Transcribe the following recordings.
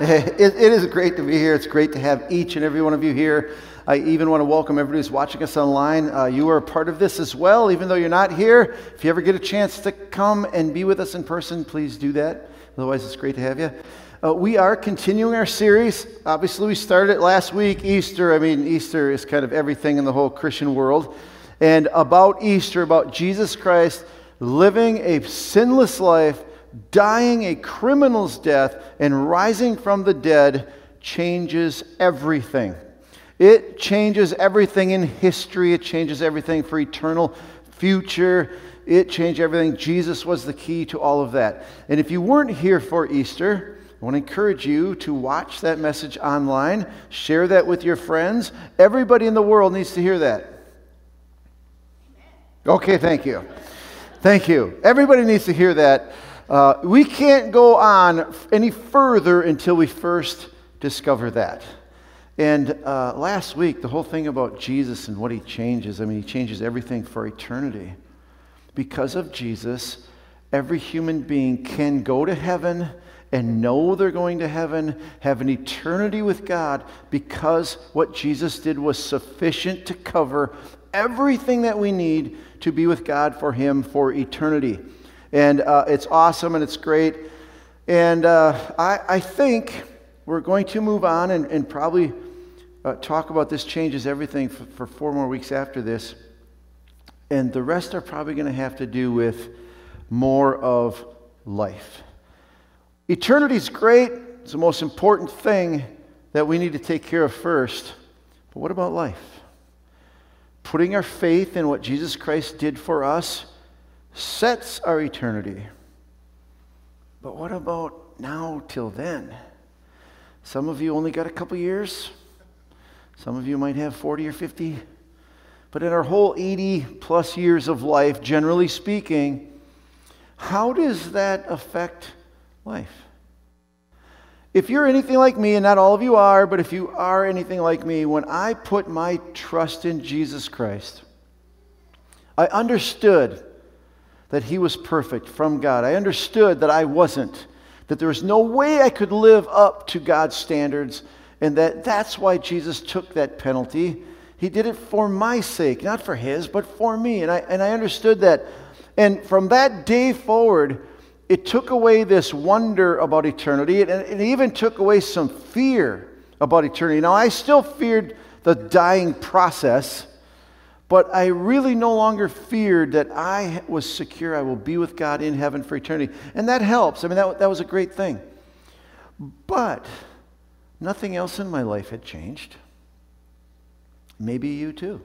It, it is great to be here. It's great to have each and every one of you here. I even want to welcome everybody who's watching us online. Uh, you are a part of this as well, even though you're not here. If you ever get a chance to come and be with us in person, please do that. Otherwise, it's great to have you. Uh, we are continuing our series. Obviously, we started it last week, Easter. I mean, Easter is kind of everything in the whole Christian world. And about Easter, about Jesus Christ living a sinless life dying a criminal's death and rising from the dead changes everything. It changes everything in history, it changes everything for eternal future. It changed everything. Jesus was the key to all of that. And if you weren't here for Easter, I want to encourage you to watch that message online, share that with your friends. Everybody in the world needs to hear that. Okay, thank you. Thank you. Everybody needs to hear that. Uh, we can't go on any further until we first discover that. And uh, last week, the whole thing about Jesus and what he changes I mean, he changes everything for eternity. Because of Jesus, every human being can go to heaven and know they're going to heaven, have an eternity with God, because what Jesus did was sufficient to cover everything that we need to be with God for Him for eternity. And uh, it's awesome and it's great. And uh, I, I, think we're going to move on and, and probably uh, talk about this changes everything for, for four more weeks after this. And the rest are probably going to have to do with more of life. Eternity is great, it's the most important thing that we need to take care of first. But what about life? Putting our faith in what Jesus Christ did for us sets our eternity. But what about now till then? Some of you only got a couple years. Some of you might have 40 or 50. But in our whole 80 plus years of life, generally speaking, how does that affect life? If you're anything like me, and not all of you are, but if you are anything like me, when I put my trust in Jesus Christ, I understood that he was perfect from God. I understood that I wasn't, that there was no way I could live up to God's standards, and that that's why Jesus took that penalty. He did it for my sake, not for his, but for me. And I, and I understood that. And from that day forward, it took away this wonder about eternity, and it even took away some fear about eternity. Now, I still feared the dying process but I really no longer feared that I was secure. I will be with God in heaven for eternity. And that helps. I mean, that, that was a great thing. But nothing else in my life had changed. Maybe you too.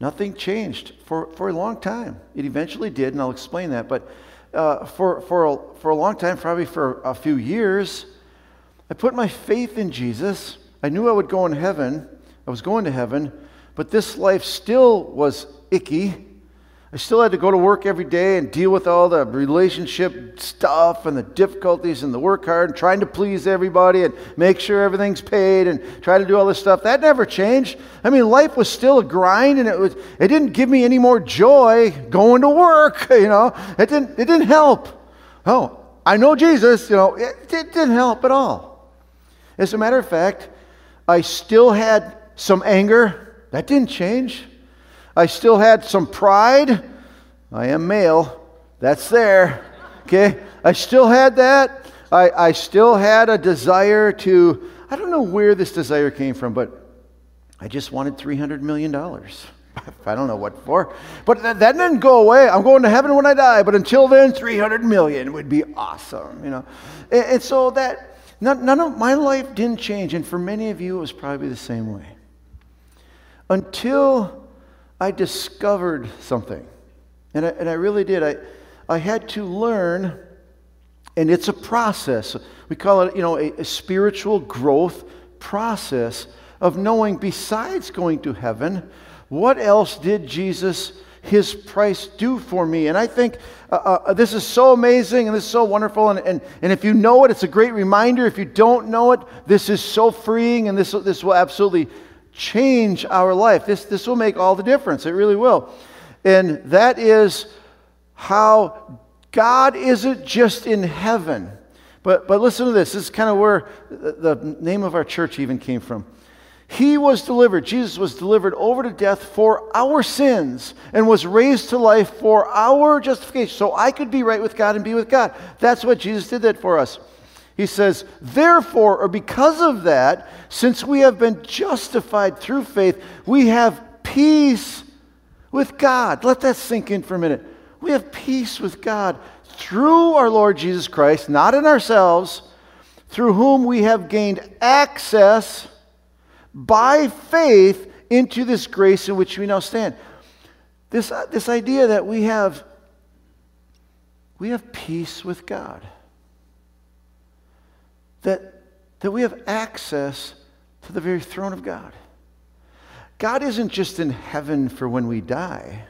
Nothing changed for, for a long time. It eventually did, and I'll explain that. But uh, for, for, a, for a long time, probably for a few years, I put my faith in Jesus. I knew I would go in heaven. I was going to heaven. But this life still was icky. I still had to go to work every day and deal with all the relationship stuff and the difficulties and the work hard and trying to please everybody and make sure everything's paid and try to do all this stuff. That never changed. I mean, life was still a grind and it was it didn't give me any more joy going to work, you know. It didn't it didn't help. Oh, I know Jesus, you know, it, it didn't help at all. As a matter of fact, I still had some anger that didn't change. I still had some pride. I am male. That's there. Okay? I still had that. I, I still had a desire to, I don't know where this desire came from, but I just wanted $300 million. I don't know what for. But that, that, didn't go away. I'm going to heaven when I die, but until then, 300 million would be awesome, you know. And, and so that, none, none of my life didn't change. And for many of you, it was probably the same way until I discovered something. And I, and I really did. I, I had to learn, and it's a process. We call it, you know, a, a spiritual growth process of knowing besides going to heaven, what else did Jesus, his price, do for me? And I think uh, uh, this is so amazing and this is so wonderful. And, and, and if you know it, it's a great reminder. If you don't know it, this is so freeing and this, this will absolutely change our life. This, this will make all the difference. It really will. And that is how God isn't just in heaven, But, but listen to this. This is kind of where the, name of our church even came from. He was delivered, Jesus was delivered over to death for our sins and was raised to life for our justification. So I could be right with God and be with God. That's what Jesus did that for us. He says, therefore, or because of that, since we have been justified through faith, we have peace with God. Let that sink in for a minute. We have peace with God through our Lord Jesus Christ, not in ourselves, through whom we have gained access by faith into this grace in which we now stand. This, this idea that we have, we have peace with God, that, that we have access to the very throne of God. God isn't just in heaven for when we die,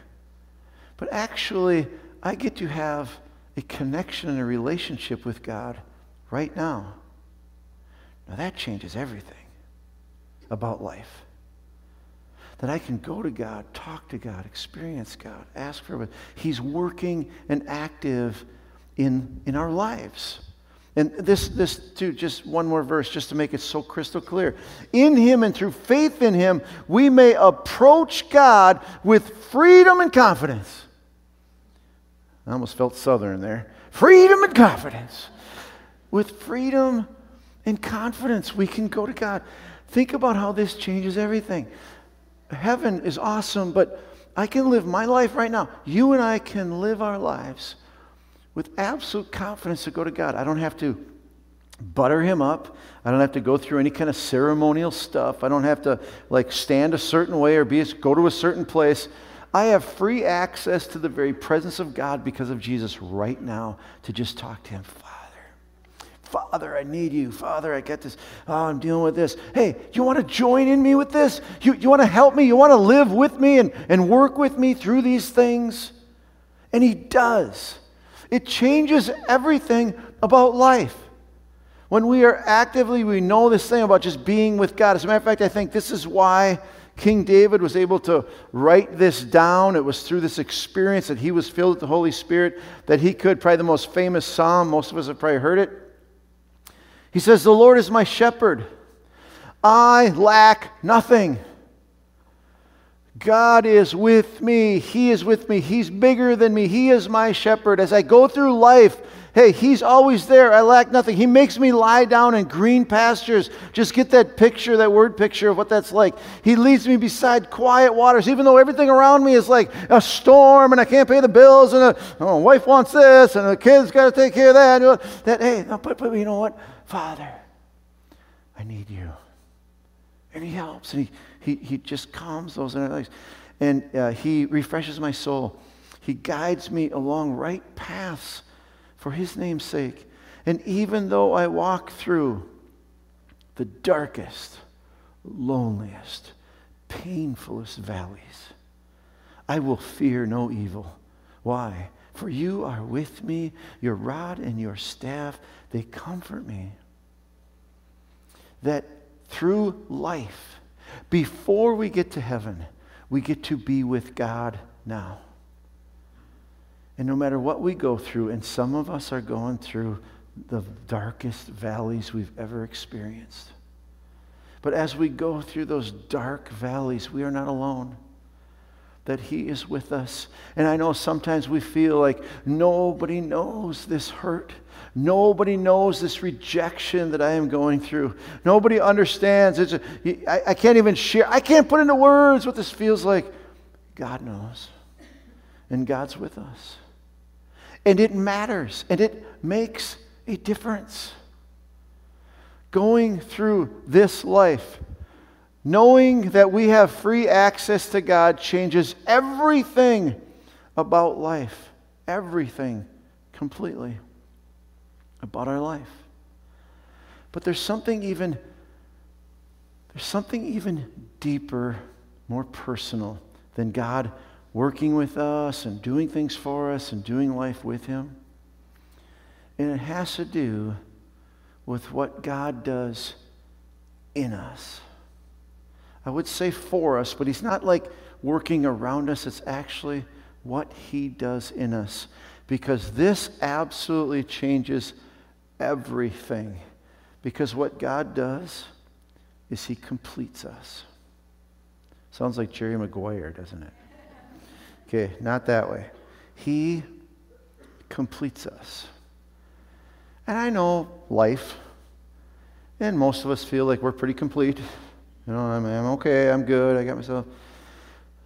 but actually, I get to have a connection and a relationship with God right now. Now, that changes everything about life. That I can go to God, talk to God, experience God, ask for it. He's working and active in, in our lives. And this, this, too, just one more verse, just to make it so crystal clear. In Him and through faith in Him, we may approach God with freedom and confidence. I almost felt southern there. Freedom and confidence. With freedom and confidence, we can go to God. Think about how this changes everything. Heaven is awesome, but I can live my life right now. You and I can live our lives with absolute confidence to go to God. I don't have to butter him up. I don't have to go through any kind of ceremonial stuff. I don't have to like stand a certain way or be go to a certain place. I have free access to the very presence of God because of Jesus right now to just talk to him. Father, Father, I need you. Father, I get this. Oh, I'm dealing with this. Hey, you want to join in me with this? You, you want to help me? You want to live with me and, and work with me through these things? And He does. It changes everything about life. When we are actively, we know this thing about just being with God. As a matter of fact, I think this is why King David was able to write this down. It was through this experience that he was filled with the Holy Spirit that he could, probably the most famous psalm, most of us have probably heard it he says, The Lord is my shepherd. I lack nothing. God is with me. He is with me. He's bigger than me. He is my shepherd. As I go through life, hey, He's always there. I lack nothing. He makes me lie down in green pastures. Just get that picture, that word picture of what that's like. He leads me beside quiet waters, even though everything around me is like a storm and I can't pay the bills and a oh, wife wants this and the kids got to take care of that. That, hey, but, but you know what? Father, I need you. And he helps, and he, he, he just calms those energies. And uh, he refreshes my soul. He guides me along right paths for his name's sake. And even though I walk through the darkest, loneliest, painfulest valleys, I will fear no evil. Why? For you are with me, your rod and your staff, they comfort me. That through life, before we get to heaven, we get to be with God now. And no matter what we go through, and some of us are going through the darkest valleys we've ever experienced. But as we go through those dark valleys, we are not alone that He is with us. And I know sometimes we feel like nobody knows this hurt. Nobody knows this rejection that I am going through. Nobody understands. It's a, I, I can't even share. I can't put into words what this feels like. God knows. And God's with us. And it matters. And it makes a difference. Going through this life Knowing that we have free access to God changes everything about life. Everything completely about our life. But there's something even there's something even deeper, more personal than God working with us and doing things for us and doing life with him. And it has to do with what God does in us. I would say for us, but He's not like working around us. It's actually what He does in us. Because this absolutely changes everything. Because what God does is He completes us. Sounds like Jerry Maguire, doesn't it? Okay, not that way. He completes us. And I know life, and most of us feel like we're pretty complete. You know, I'm, I'm okay, I'm good, I got myself.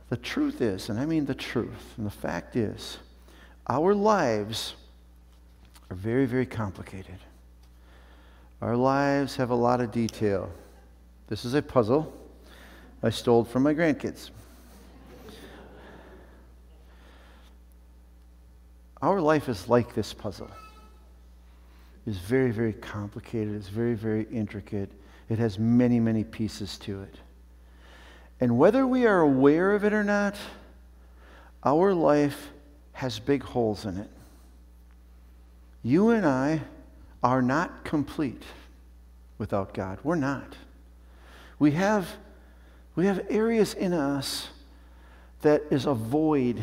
The truth is, and I mean the truth, and the fact is, our lives are very, very complicated. Our lives have a lot of detail. This is a puzzle I stole from my grandkids. Our life is like this puzzle. It's very, very complicated. It's very, very intricate. It has many, many pieces to it. And whether we are aware of it or not, our life has big holes in it. You and I are not complete without God. We're not. We have, we have areas in us that is a void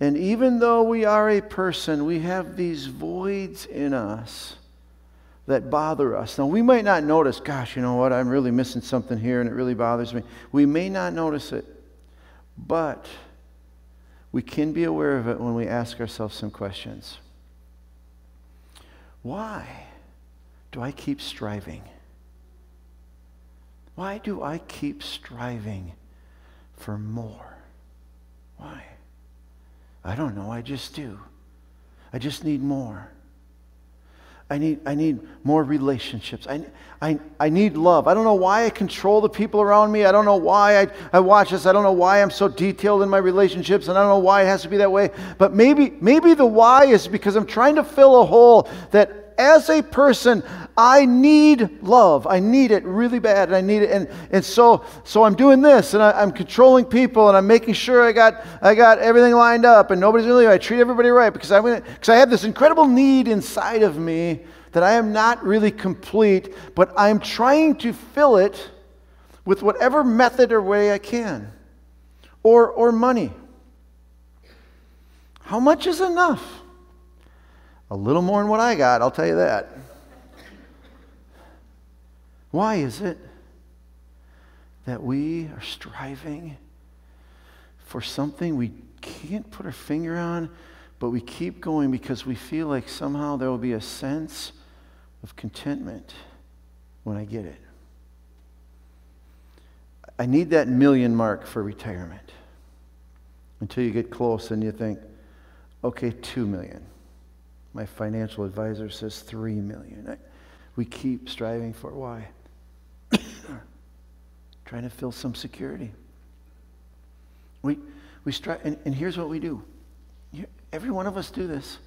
and even though we are a person, we have these voids in us that bother us. Now, we might not notice, gosh, you know what, I'm really missing something here and it really bothers me. We may not notice it, but we can be aware of it when we ask ourselves some questions. Why do I keep striving? Why do I keep striving for more? Why? I don't know. I just do. I just need more. I need, I need more relationships. I, I, I need love. I don't know why I control the people around me. I don't know why I, I watch this. I don't know why I'm so detailed in my relationships, and I don't know why it has to be that way. But maybe, maybe the why is because I'm trying to fill a hole that as a person, I need love. I need it really bad, and I need it. And, and so, so I'm doing this, and I, am controlling people, and I'm making sure I got, I got everything lined up, and nobody's really. I treat everybody right because I'm gonna, because I have this incredible need inside of me that I am not really complete, but I'm trying to fill it with whatever method or way I can, or or money. How much is enough? A little more than what I got, I'll tell you that. Why is it that we are striving for something we can't put our finger on, but we keep going because we feel like somehow there will be a sense of contentment when I get it? I need that million mark for retirement until you get close and you think, okay, two million. My financial advisor says three million. I, we keep striving for why? Trying to fill some security. We, we strive, and, and here's what we do. Every one of us do this.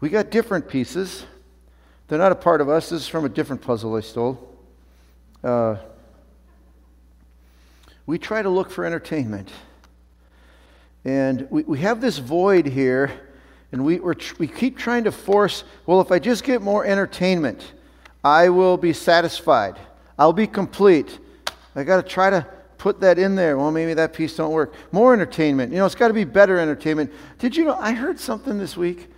We got different pieces. They're not a part of us. This is from a different puzzle I stole. Uh, we try to look for entertainment. And we, we have this void here, and we we keep trying to force, well, if I just get more entertainment, I will be satisfied. I'll be complete. I got to try to put that in there. Well, maybe that piece don't work. More entertainment. You know, it's got to be better entertainment. Did you know I heard something this week?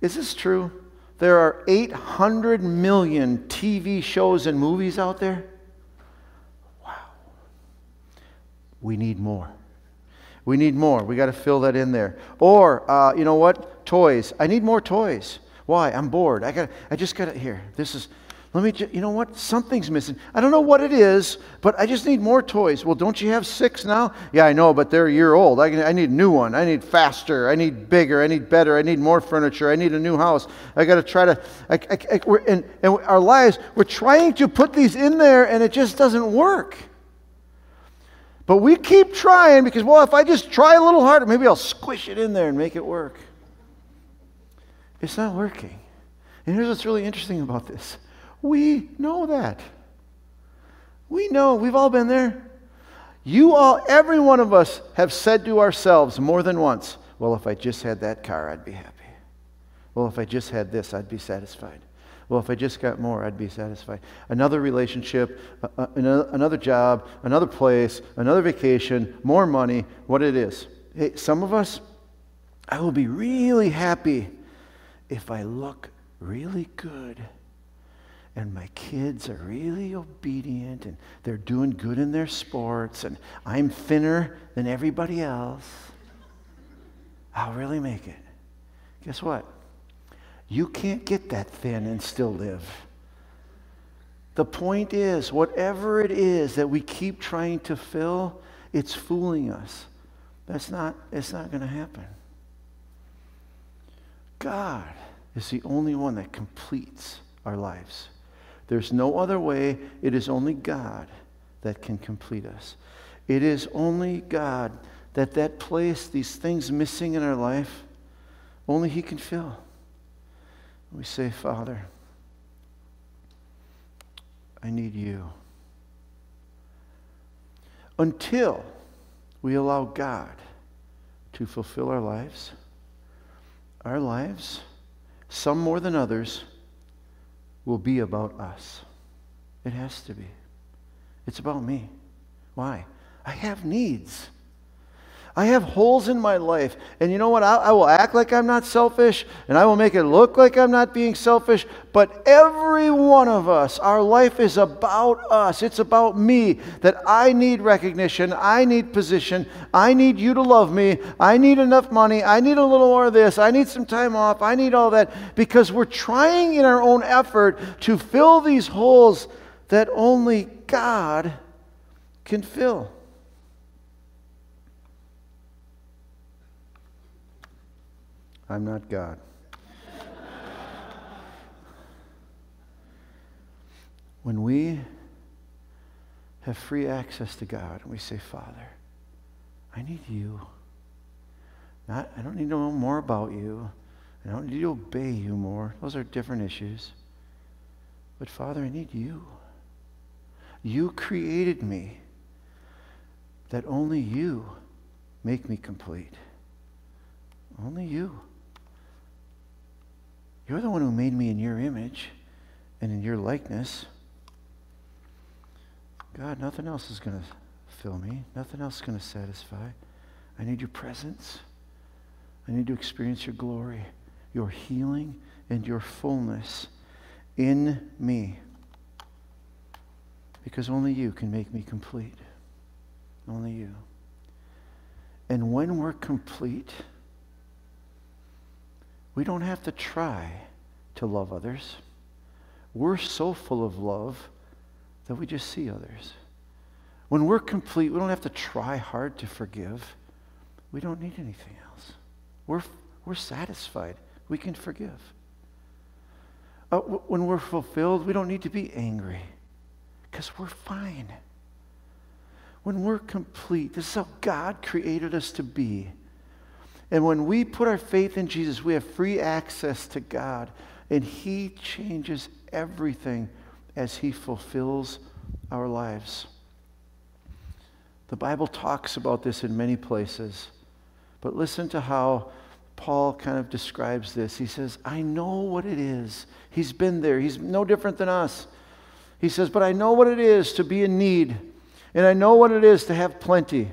Is this true? There are 800 million TV shows and movies out there. Wow. We need more. We need more. We got to fill that in there. Or, uh, you know what? Toys. I need more toys. Why? I'm bored. I got. I just got it here. This is let me, just, you know what? Something's missing. I don't know what it is, but I just need more toys. Well, don't you have six now? Yeah, I know, but they're a year old. I, can, I need a new one. I need faster. I need bigger. I need better. I need more furniture. I need a new house. I got to try to, I, I, I, we're, and, and our lives, we're trying to put these in there, and it just doesn't work. But we keep trying because, well, if I just try a little harder, maybe I'll squish it in there and make it work. It's not working. And here's what's really interesting about this we know that. We know. We've all been there. You all, every one of us, have said to ourselves more than once, well, if I just had that car, I'd be happy. Well, if I just had this, I'd be satisfied. Well, if I just got more, I'd be satisfied. Another relationship, another job, another place, another vacation, more money, what it is. Hey, some of us, I will be really happy if I look really good and my kids are really obedient and they're doing good in their sports and I'm thinner than everybody else, I'll really make it. Guess what? You can't get that thin and still live. The point is, whatever it is that we keep trying to fill, it's fooling us. That's not, it's not going to happen. God is the only one that completes our lives. There's no other way. It is only God that can complete us. It is only God that that place, these things missing in our life, only He can fill. We say, Father, I need you. Until we allow God to fulfill our lives, our lives, some more than others, will be about us. It has to be. It's about me. Why? I have needs. I have holes in my life. And you know what? I, I, will act like I'm not selfish and I will make it look like I'm not being selfish. But every one of us, our life is about us. It's about me that I need recognition. I need position. I need you to love me. I need enough money. I need a little more of this. I need some time off. I need all that because we're trying in our own effort to fill these holes that only God can fill. I'm not God. when we have free access to God and we say, Father, I need you. Not, I don't need to know more about you. I don't need to obey you more. Those are different issues. But Father, I need you. You created me that only you make me complete. Only you. You're the one who made me in your image and in your likeness. God, nothing else is going to fill me. Nothing else is going to satisfy. I need your presence. I need to experience your glory, your healing, and your fullness in me. Because only you can make me complete. Only you. And when we're complete, we don't have to try to love others. We're so full of love that we just see others. When we're complete, we don't have to try hard to forgive. We don't need anything else. We're, we're satisfied. We can forgive. Uh, when we're fulfilled, we don't need to be angry because we're fine. When we're complete, this is how God created us to be. And when we put our faith in Jesus, we have free access to God, and He changes everything as He fulfills our lives. The Bible talks about this in many places, but listen to how Paul kind of describes this. He says, I know what it is. He's been there, he's no different than us. He says, But I know what it is to be in need, and I know what it is to have plenty.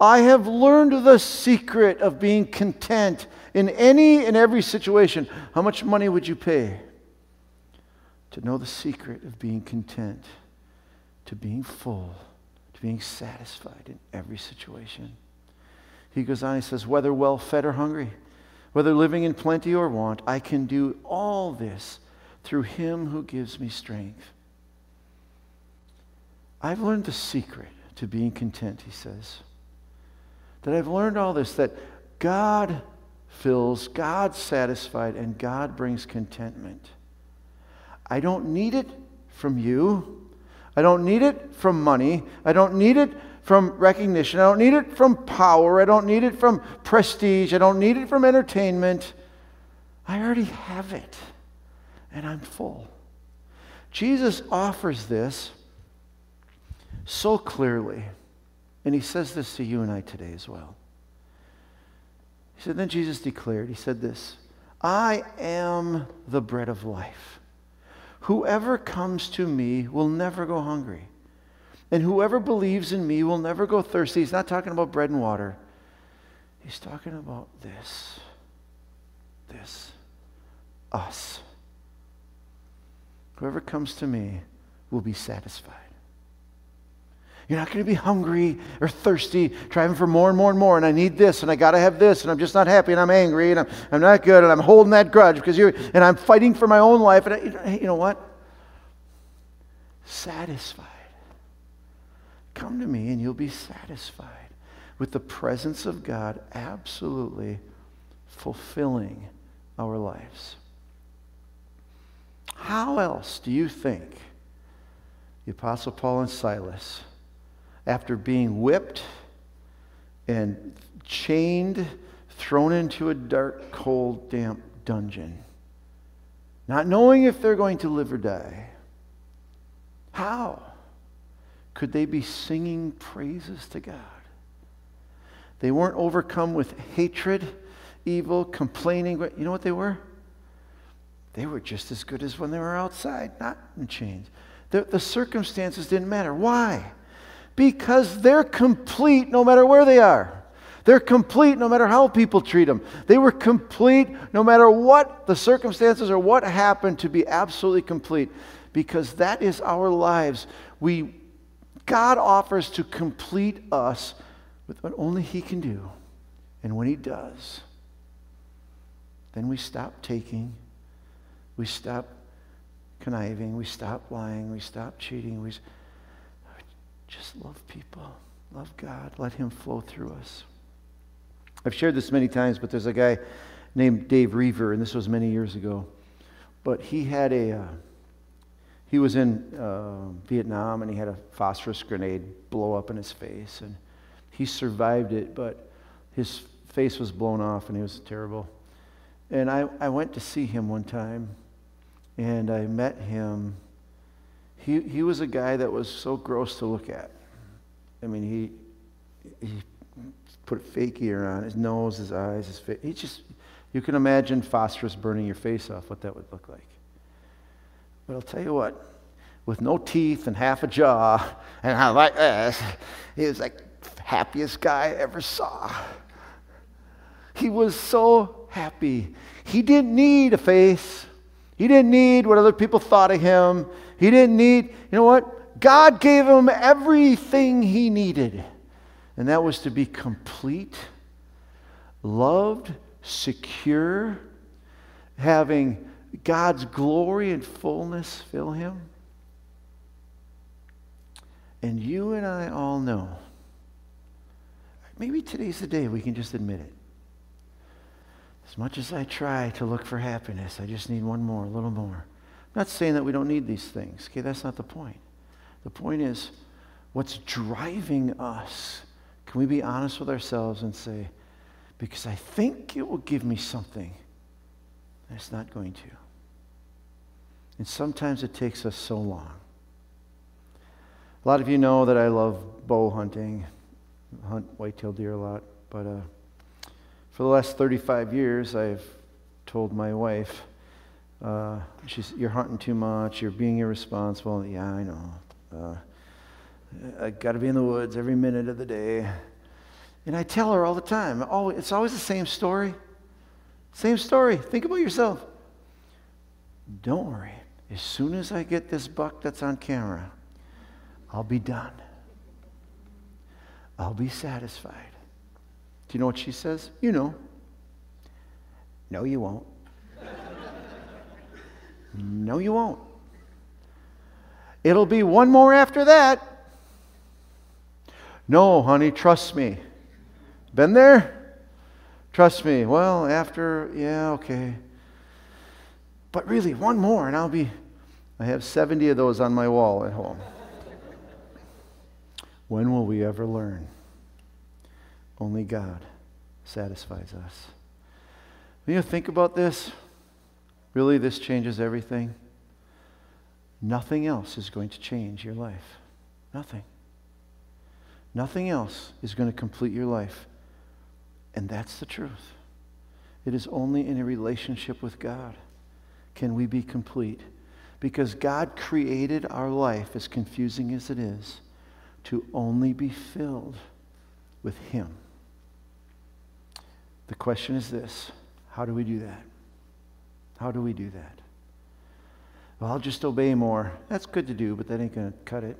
I have learned the secret of being content in any and every situation. How much money would you pay to know the secret of being content, to being full, to being satisfied in every situation? He goes on, he says, whether well fed or hungry, whether living in plenty or want, I can do all this through him who gives me strength. I've learned the secret to being content, he says that I've learned all this that God fills, God satisfied, and God brings contentment. I don't need it from you. I don't need it from money. I don't need it from recognition. I don't need it from power. I don't need it from prestige. I don't need it from entertainment. I already have it, and I'm full. Jesus offers this so clearly. And he says this to you and I today as well. He said, Then Jesus declared, He said this I am the bread of life. Whoever comes to me will never go hungry. And whoever believes in me will never go thirsty. He's not talking about bread and water. He's talking about this. This. us. Whoever comes to me will be satisfied. You're not going to be hungry or thirsty, driving for more and more and more, and I need this, and I got to have this, and I'm just not happy, and I'm angry, and I'm, I'm not good, and I'm holding that grudge because you're, and I'm fighting for my own life. And I, you know what? Satisfied. Come to me, and you'll be satisfied with the presence of God absolutely fulfilling our lives. How else do you think the Apostle Paul and Silas, after being whipped and chained, thrown into a dark, cold, damp dungeon, not knowing if they're going to live or die, how could they be singing praises to God? They weren't overcome with hatred, evil, complaining. You know what they were? They were just as good as when they were outside, not in chains. The, the circumstances didn't matter. Why? Because they're complete no matter where they are. They're complete no matter how people treat them. They were complete no matter what the circumstances or what happened to be absolutely complete because that is our lives. We God offers to complete us with what only He can do. And when He does, then we stop taking, we stop conniving, we stop lying, we stop cheating. We just love people, love God, let Him flow through us. I've shared this many times, but there's a guy named Dave Roever, and this was many years ago. But he had a. Uh, he was in uh, Vietnam and he had a phosphorus grenade blow up in his face. And he survived it, but his face was blown off and he was terrible. And I, I went to see him one time and I met him. He, he was a guy that was so gross to look at. I mean, he, he put fake ear on his nose, his eyes, his face. He just, you can imagine phosphorus burning your face off, what that would look like. But I'll tell you what, with no teeth and half a jaw and I like this, he was like happiest guy I ever saw. He was so happy. He didn't need a face. He didn't need what other people thought of him. He didn't need, you know what? God gave him everything he needed. And that was to be complete, loved, secure, having God's glory and fullness fill him. And you and I all know Maybe today's the day we can just admit it. As much as I try to look for happiness, I just need one more, a little more. I'm not saying that we don't need these things. Okay, that's not the point. The point is, what's driving us? Can we be honest with ourselves and say, because I think it will give me something, it's not going to. And sometimes it takes us so long. A lot of you know that I love bow hunting hunt white-tailed deer a lot. But uh, for the last 35 years, I've told my wife, uh, she's, you're hunting too much, you're being irresponsible. Yeah, I know. Uh, I got to be in the woods every minute of the day. And I tell her all the time, it's always the same story. Same story. Think about yourself. Don't worry. As soon as I get this buck that's on camera, I'll be done. I'll be satisfied. Do you know what she says? You know. No, you won't. No, you won't. It'll be one more after that. No, honey, trust me. Been there? Trust me. Well, after, yeah, okay. But really, one more, and I'll be. I have 70 of those on my wall at home. When will we ever learn? Only God satisfies us. When you think about this, really, this changes everything. Nothing else is going to change your life. Nothing. Nothing else is going to complete your life. And that's the truth. It is only in a relationship with God can we be complete. Because God created our life, as confusing as it is, to only be filled with Him. The question is this how do we do that? How do we do that? Well, I'll just obey more. That's good to do, but that ain't going to cut it.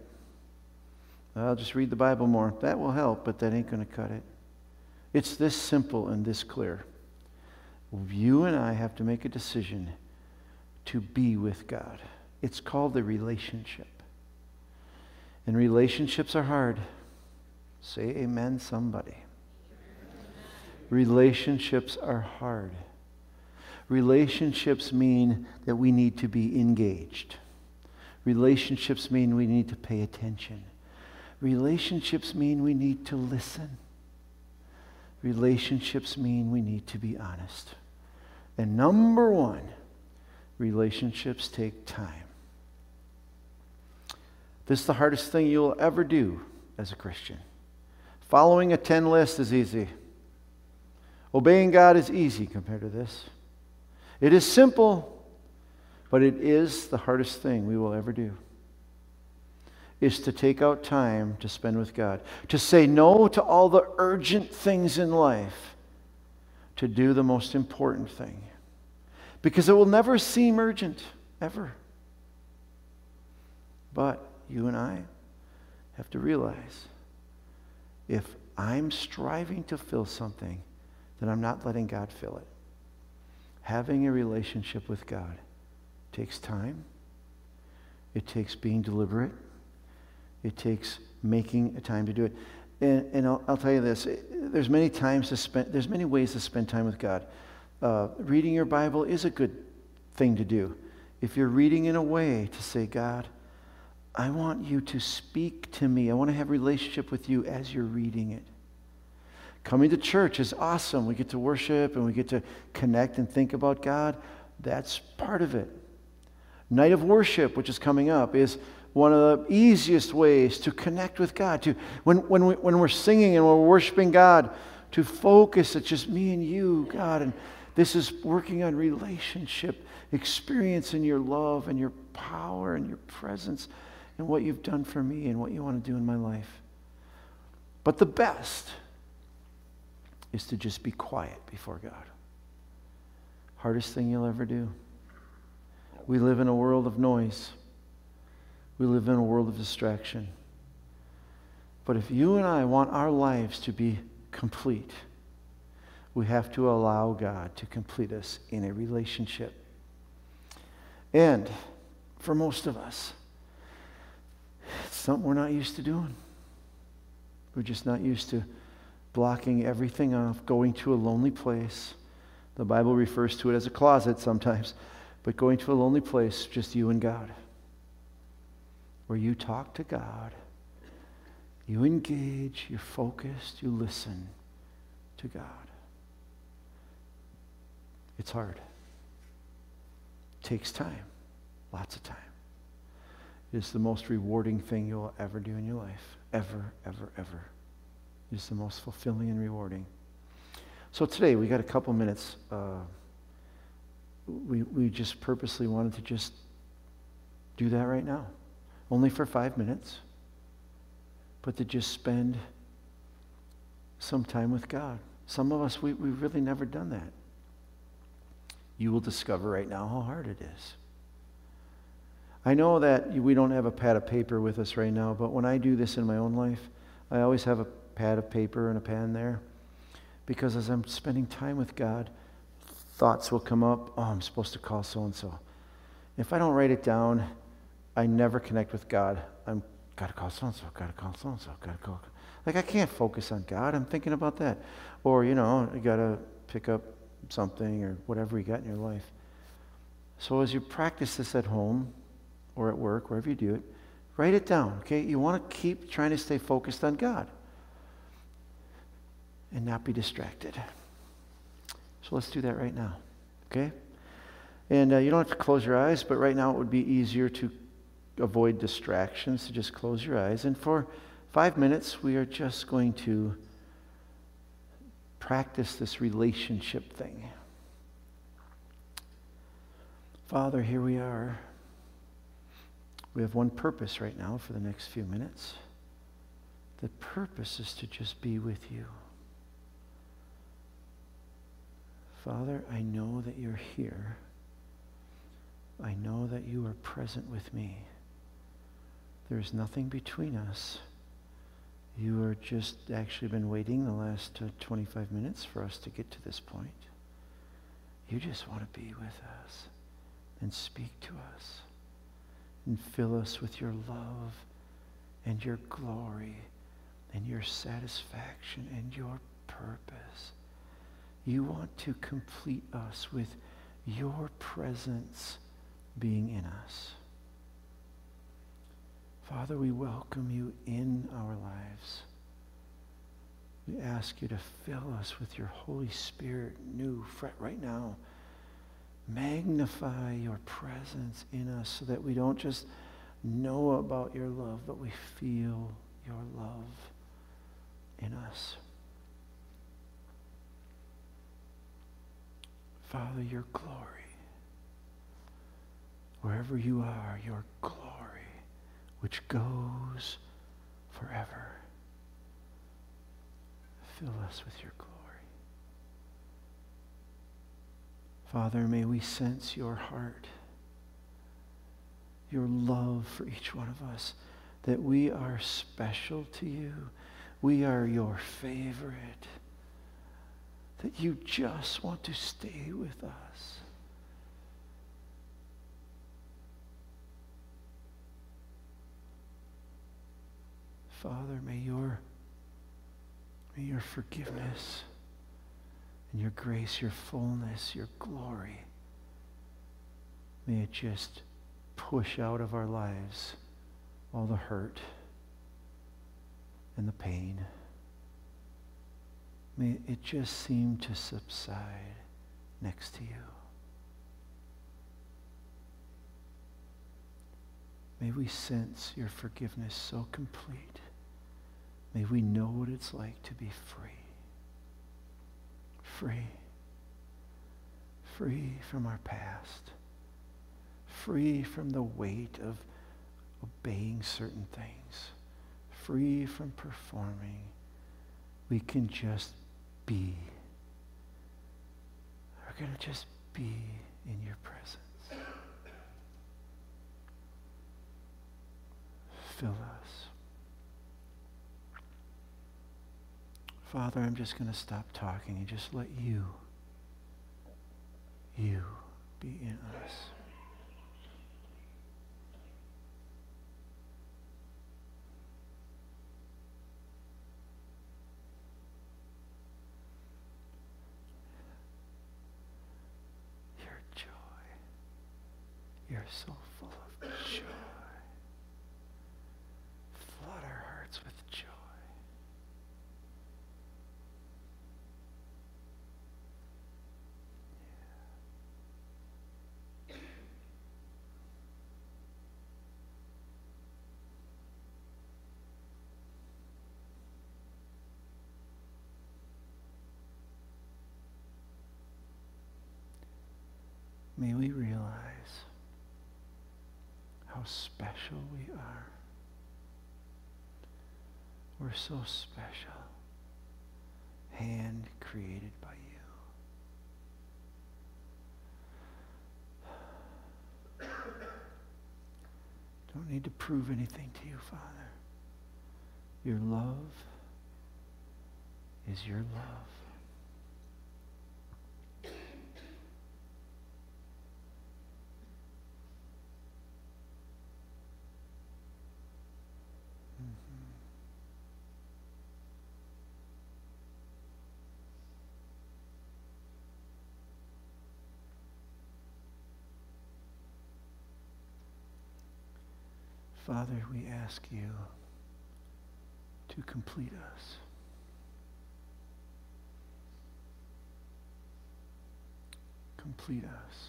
I'll just read the Bible more. That will help, but that ain't going to cut it. It's this simple and this clear. You and I have to make a decision to be with God. It's called the relationship. And relationships are hard. Say amen, somebody. Relationships are hard. Relationships mean that we need to be engaged. Relationships mean we need to pay attention. Relationships mean we need to listen. Relationships mean we need to be honest. And number one, relationships take time. This is the hardest thing you'll ever do as a Christian. Following a 10 list is easy. Obeying God is easy compared to this. It is simple, but it is the hardest thing we will ever do. Is to take out time to spend with God, to say no to all the urgent things in life, to do the most important thing. Because it will never seem urgent, ever. But you and I have to realize if I'm striving to fill something, then I'm not letting God fill it. Having a relationship with God takes time, it takes being deliberate, it takes making a time to do it. And, and I'll, I'll, tell you this there's many times to spend, there's many ways to spend time with God. Uh, reading your Bible is a good thing to do. If you're reading in a way to say, God, I want you to speak to me. I want to have relationship with you as you're reading it. Coming to church is awesome. We get to worship and we get to connect and think about God. That's part of it. Night of worship, which is coming up, is one of the easiest ways to connect with God. To when, when, we, when we're singing and we're worshiping God, to focus, it's just me and you, God. And this is working on relationship, experiencing your love and your power and your presence and what you've done for me and what you want to do in my life. But the best is to just be quiet before God. Hardest thing you'll ever do. We live in a world of noise. We live in a world of distraction. But if you and I want our lives to be complete, we have to allow God to complete us in a relationship. And for most of us, it's something we're not used to doing. We're just not used to blocking everything off, going to a lonely place. The Bible refers to it as a closet sometimes, but going to a lonely place, just you and God, where you talk to God, you engage, you're focused, you listen to God. It's hard. It takes time, lots of time It is the most rewarding thing you'll ever do in your life. Ever, ever, ever. It's the most fulfilling and rewarding. So today, we got a couple minutes. Uh, we, we just purposely wanted to just do that right now. Only for five minutes. But to just spend some time with God. Some of us, we, we've really never done that. You will discover right now how hard it is. I know that we don't have a pad of paper with us right now, but when I do this in my own life, I always have a pad of paper and a pen there. Because as I'm spending time with God, thoughts will come up. Oh, I'm supposed to call so and so. If I don't write it down, I never connect with God. I'm gotta call so and so, gotta call so and so, gotta call. Like I can't focus on God. I'm thinking about that. Or, you know, you gotta pick up something or whatever you got in your life. So as you practice this at home, or at work, wherever you do it, write it down, okay? You want to keep trying to stay focused on God and not be distracted. So let's do that right now, okay? And uh, you don't have to close your eyes, but right now it would be easier to avoid distractions to just close your eyes. And for five minutes, we are just going to practice this relationship thing. Father, here we are. We have one purpose right now for the next few minutes. The purpose is to just be with you. Father, I know that you're here. I know that you are present with me. There is nothing between us. You are just actually been waiting the last uh, 25 minutes for us to get to this point. You just want to be with us and speak to us and fill us with your love and your glory and your satisfaction and your purpose. You want to complete us with your presence being in us. Father, we welcome you in our lives. We ask you to fill us with your Holy Spirit new right now. Magnify your presence in us so that we don't just know about your love, but we feel your love in us. Father, your glory. Wherever you are, your glory, which goes forever. Fill us with your glory. Father, may we sense your heart, your love for each one of us, that we are special to you. We are your favorite that you just want to stay with us. Father, may your, may your forgiveness and your grace, your fullness, your glory, may it just push out of our lives all the hurt and the pain. May it just seem to subside next to you. May we sense your forgiveness so complete. May we know what it's like to be free. Free. Free from our past. Free from the weight of obeying certain things. Free from performing. We can just be. We're going to just be in your presence. Fill us. Father, I'm just going to stop talking and just let you, you be in us. You're so full of joy. Flood our hearts with joy. May we realize special we are. We're so special. Hand created by you. Don't need to prove anything to you, Father. Your love is your love. Father, we ask you to complete us. Complete us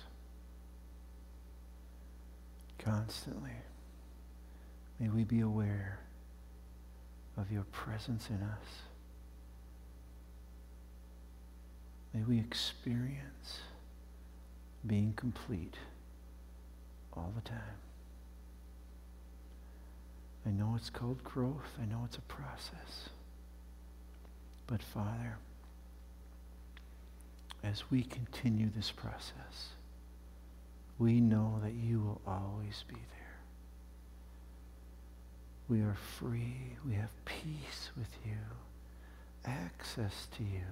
constantly. May we be aware of your presence in us. May we experience being complete all the time. I know it's called growth. I know it's a process. But Father, as we continue this process, we know that you will always be there. We are free. We have peace with you, access to you,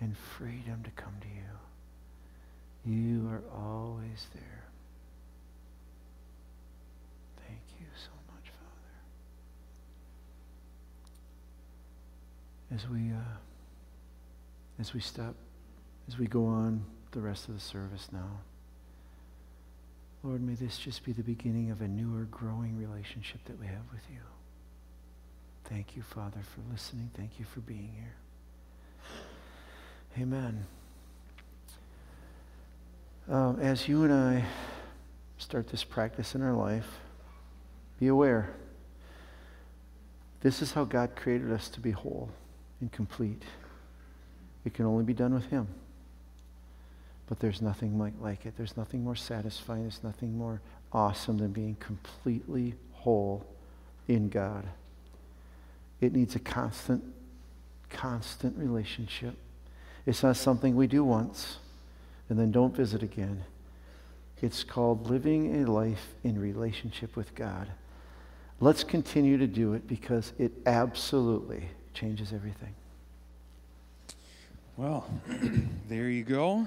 and freedom to come to you. You are always there. Thank you so much, Father. As we, uh, as we stop, as we go on the rest of the service now. Lord, may this just be the beginning of a newer, growing relationship that we have with you. Thank you, Father, for listening. Thank you for being here. Amen. Um, as you and I start this practice in our life, be aware. This is how God created us to be whole and complete. It can only be done with Him. But there's nothing like, it. There's nothing more satisfying. There's nothing more awesome than being completely whole in God. It needs a constant, constant relationship. It's not something we do once and then don't visit again. It's called living a life in relationship with God. Let's continue to do it because it absolutely changes everything. Well, there you go.